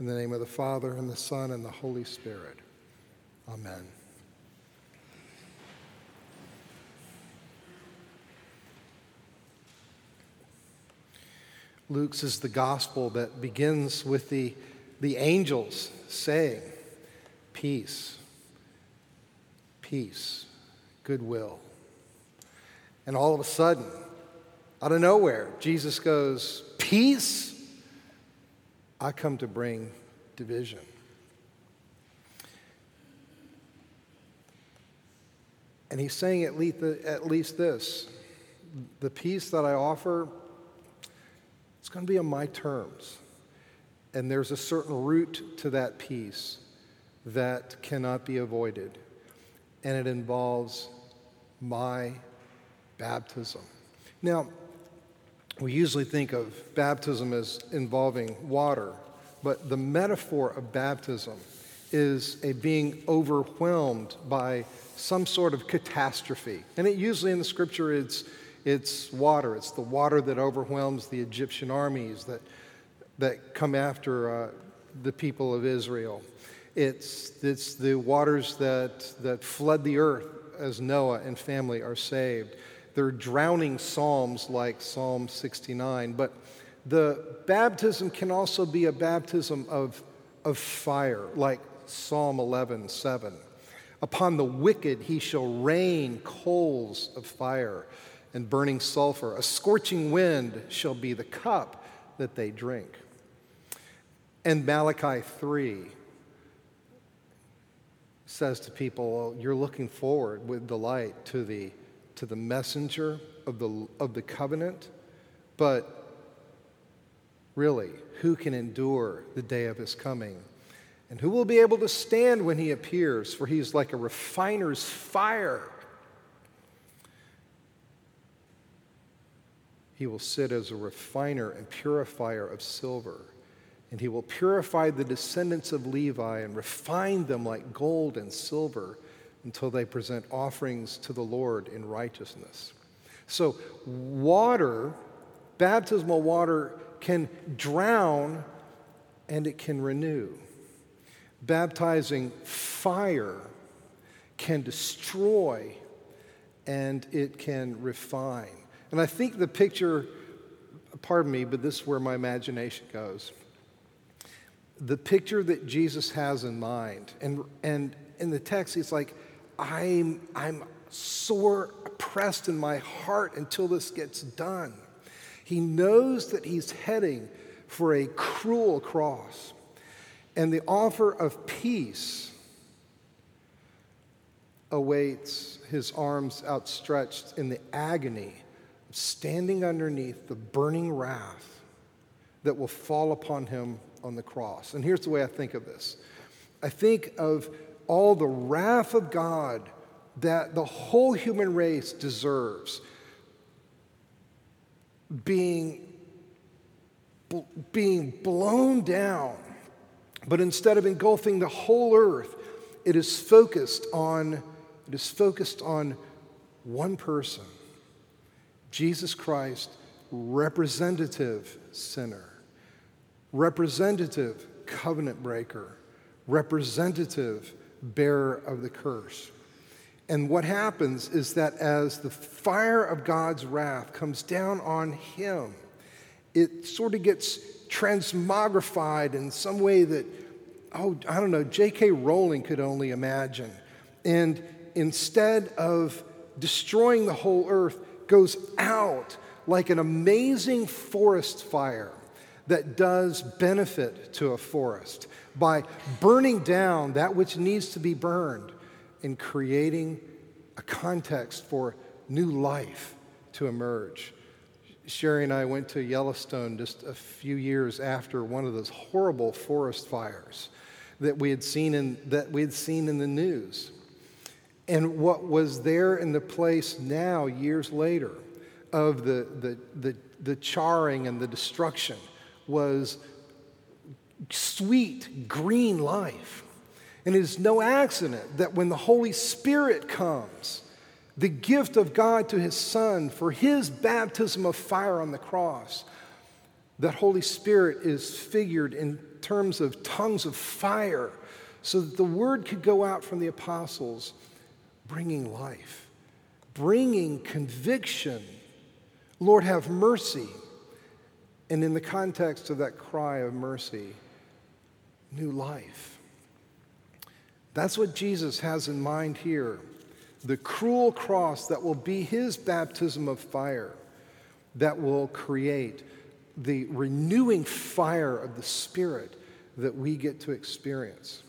In the name of the Father, and the Son, and the Holy Spirit. Amen. Luke's is the gospel that begins with the, the angels saying, Peace, peace, goodwill. And all of a sudden, out of nowhere, Jesus goes, Peace? I come to bring division. And he's saying at least, at least this the peace that I offer, it's going to be on my terms. And there's a certain route to that peace that cannot be avoided. And it involves my baptism. Now, we usually think of baptism as involving water, but the metaphor of baptism is a being overwhelmed by some sort of catastrophe. And it usually in the scripture it's it's water. It's the water that overwhelms the Egyptian armies that that come after uh, the people of Israel. It's, it's the waters that, that flood the earth as Noah and family are saved. They're drowning psalms like Psalm 69, but the baptism can also be a baptism of, of fire, like Psalm 11, 7. Upon the wicked he shall rain coals of fire and burning sulfur. A scorching wind shall be the cup that they drink. And Malachi 3 says to people, You're looking forward with delight to the to the messenger of the, of the covenant, but really, who can endure the day of his coming? And who will be able to stand when he appears? For he is like a refiner's fire. He will sit as a refiner and purifier of silver. And he will purify the descendants of Levi and refine them like gold and silver until they present offerings to the Lord in righteousness. So, water, baptismal water, can drown and it can renew. Baptizing fire can destroy and it can refine. And I think the picture, pardon me, but this is where my imagination goes. The picture that Jesus has in mind, and, and in the text, he's like, I'm, I'm sore oppressed in my heart until this gets done. He knows that he's heading for a cruel cross. And the offer of peace awaits his arms outstretched in the agony of standing underneath the burning wrath that will fall upon him on the cross. And here's the way I think of this I think of all the wrath of God that the whole human race deserves being, being blown down. But instead of engulfing the whole earth, it is focused on, it is focused on one person Jesus Christ, representative sinner, representative covenant breaker, representative bearer of the curse. And what happens is that as the fire of God's wrath comes down on him, it sort of gets transmogrified in some way that, oh, I don't know, J.K. Rowling could only imagine. And instead of destroying the whole earth, goes out like an amazing forest fire that does benefit to a forest by burning down that which needs to be burned and creating a context for new life to emerge. Sherry and I went to Yellowstone just a few years after one of those horrible forest fires that we had seen in, that we had seen in the news. And what was there in the place now, years later, of the, the, the, the charring and the destruction was sweet green life. And it is no accident that when the Holy Spirit comes, the gift of God to his Son for his baptism of fire on the cross, That Holy Spirit is figured in terms of tongues of fire so that the word could go out from the apostles, bringing life, bringing conviction. Lord, have mercy. And in the context of that cry of mercy, new life. That's what Jesus has in mind here the cruel cross that will be his baptism of fire, that will create the renewing fire of the Spirit that we get to experience.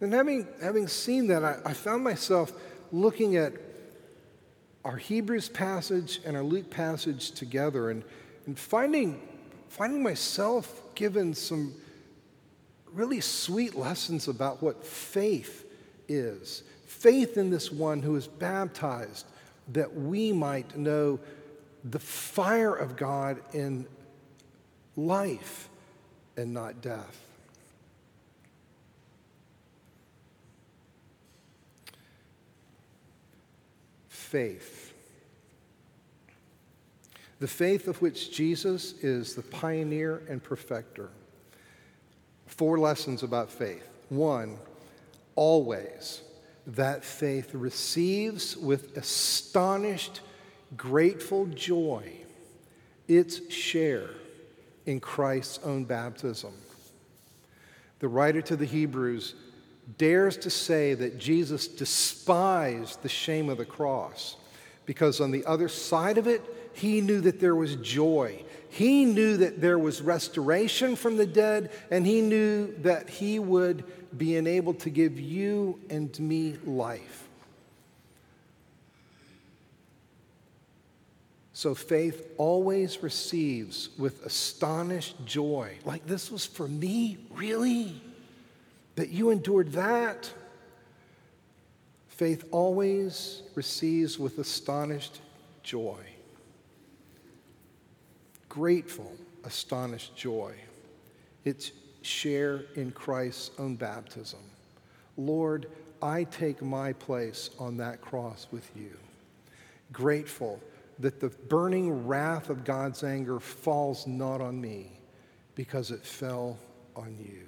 And having, having seen that, I, I found myself looking at our Hebrews passage and our Luke passage together and, and finding, finding myself given some really sweet lessons about what faith is. Faith in this one who is baptized, that we might know the fire of God in life and not death. faith. The faith of which Jesus is the pioneer and perfecter. Four lessons about faith. One, always that faith receives with astonished, grateful joy its share in Christ's own baptism. The writer to the Hebrews dares to say that Jesus despised the shame of the cross because on the other side of it, he knew that there was joy. He knew that there was restoration from the dead, and he knew that he would be enabled to give you and me life. So faith always receives with astonished joy. Like, this was for me? Really? that you endured that. Faith always receives with astonished joy. Grateful, astonished joy. Its share in Christ's own baptism. Lord, I take my place on that cross with you. Grateful that the burning wrath of God's anger falls not on me because it fell on you.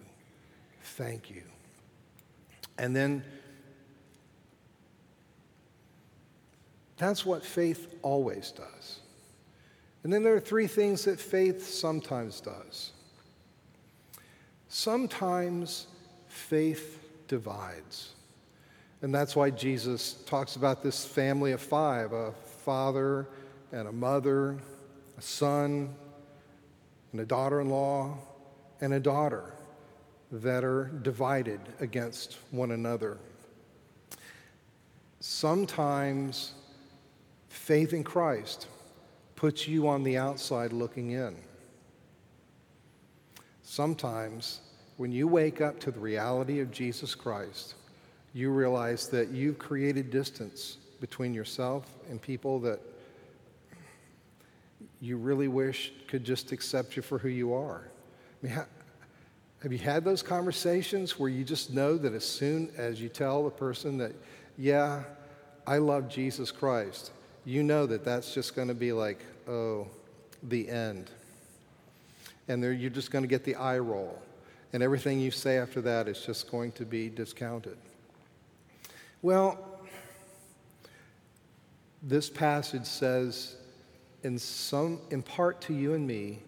Thank you. And then that's what faith always does. And then there are three things that faith sometimes does. Sometimes faith divides. And that's why Jesus talks about this family of five a father and a mother, a son, and a daughter in law, and a daughter that are divided against one another. Sometimes faith in Christ puts you on the outside looking in. Sometimes when you wake up to the reality of Jesus Christ, you realize that you've created distance between yourself and people that you really wish could just accept you for who you are. I mean, have you had those conversations where you just know that as soon as you tell the person that, yeah, I love Jesus Christ, you know that that's just going to be like, oh, the end. And you're just going to get the eye roll. And everything you say after that is just going to be discounted. Well, this passage says, in, some, in part to you and me,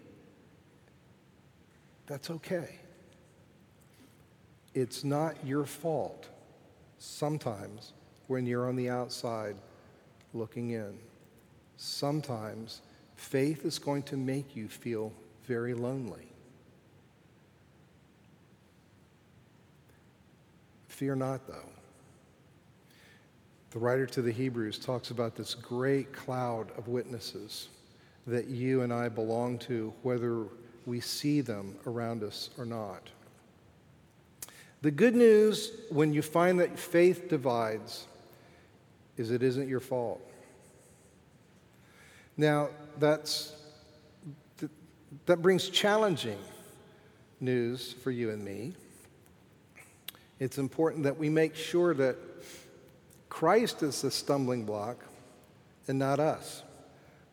that's okay. It's not your fault sometimes when you're on the outside looking in. Sometimes faith is going to make you feel very lonely. Fear not, though. The writer to the Hebrews talks about this great cloud of witnesses that you and I belong to, whether we see them around us or not. The good news when you find that faith divides is it isn't your fault. Now, that's, that brings challenging news for you and me. It's important that we make sure that Christ is the stumbling block and not us.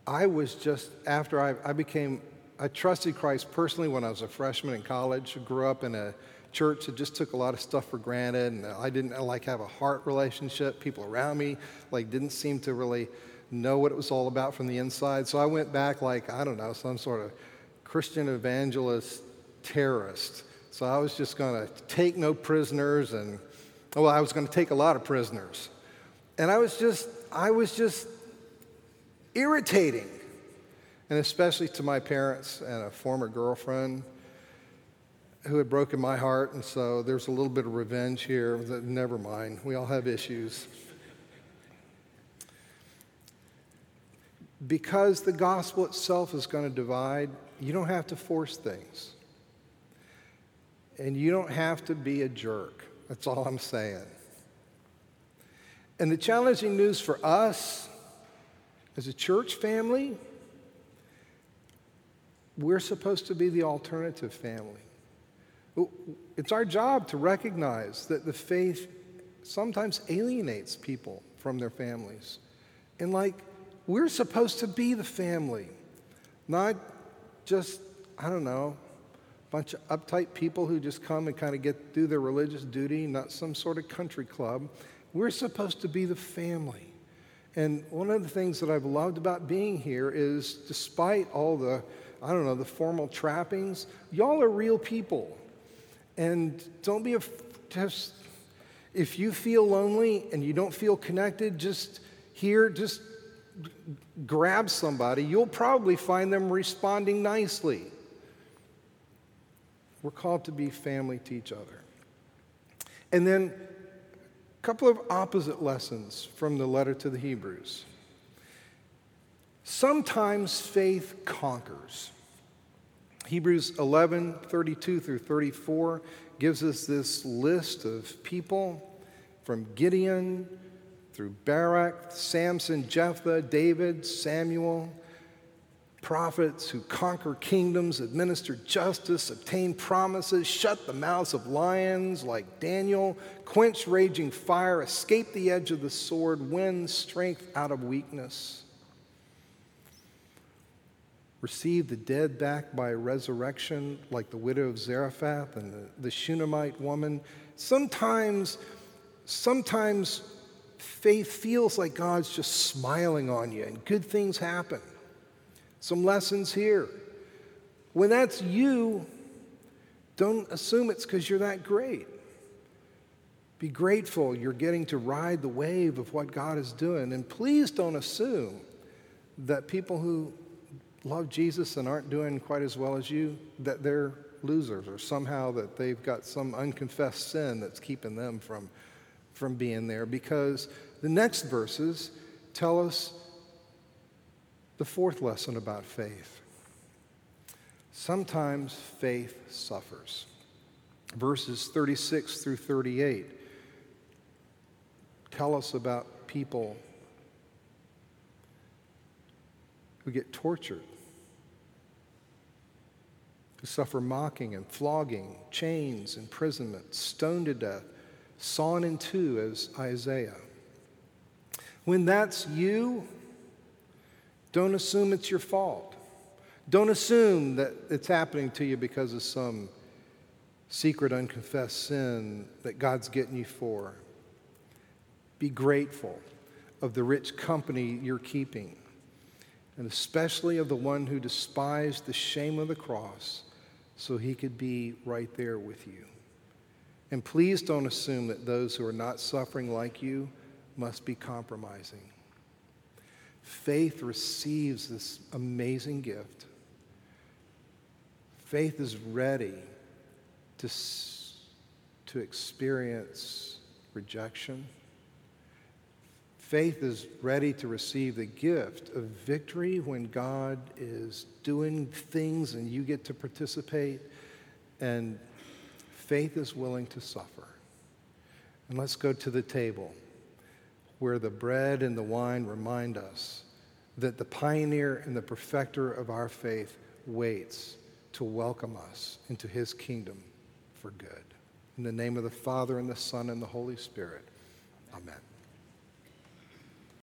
I was just, after I, I became I trusted Christ personally when I was a freshman in college. Grew up in a church that just took a lot of stuff for granted, and I didn't like have a heart relationship. People around me like didn't seem to really know what it was all about from the inside. So I went back like I don't know some sort of Christian evangelist terrorist. So I was just going to take no prisoners, and well, I was going to take a lot of prisoners, and I was just I was just irritating and especially to my parents and a former girlfriend who had broken my heart. And so there's a little bit of revenge here. Never mind, we all have issues. Because the gospel itself is going to divide, you don't have to force things. And you don't have to be a jerk. That's all I'm saying. And the challenging news for us as a church family we're supposed to be the alternative family. It's our job to recognize that the faith sometimes alienates people from their families. And, like, we're supposed to be the family, not just, I don't know, a bunch of uptight people who just come and kind of get do their religious duty, not some sort of country club. We're supposed to be the family. And one of the things that I've loved about being here is despite all the I don't know, the formal trappings. Y'all are real people. And don't be just, if you feel lonely and you don't feel connected, just here, just grab somebody. You'll probably find them responding nicely. We're called to be family to each other. And then a couple of opposite lessons from the letter to the Hebrews. Sometimes faith conquers. Hebrews 11 32 through 34 gives us this list of people from Gideon through Barak, Samson, Jephthah, David, Samuel, prophets who conquer kingdoms, administer justice, obtain promises, shut the mouths of lions like Daniel, quench raging fire, escape the edge of the sword, win strength out of weakness receive the dead back by resurrection, like the widow of Zarephath and the, the Shunammite woman. Sometimes, sometimes faith feels like God's just smiling on you and good things happen. Some lessons here. When that's you, don't assume it's because you're that great. Be grateful you're getting to ride the wave of what God is doing. And please don't assume that people who love Jesus and aren't doing quite as well as you, that they're losers or somehow that they've got some unconfessed sin that's keeping them from, from being there because the next verses tell us the fourth lesson about faith. Sometimes faith suffers. Verses 36 through 38 tell us about people get tortured, who suffer mocking and flogging, chains, imprisonment, stoned to death, sawn in two, as Isaiah. When that's you, don't assume it's your fault. Don't assume that it's happening to you because of some secret, unconfessed sin that God's getting you for. Be grateful of the rich company you're keeping and especially of the one who despised the shame of the cross so he could be right there with you. And please don't assume that those who are not suffering like you must be compromising. Faith receives this amazing gift. Faith is ready to, to experience rejection Faith is ready to receive the gift of victory when God is doing things and you get to participate. And faith is willing to suffer. And let's go to the table where the bread and the wine remind us that the pioneer and the perfecter of our faith waits to welcome us into his kingdom for good. In the name of the Father, and the Son, and the Holy Spirit, amen.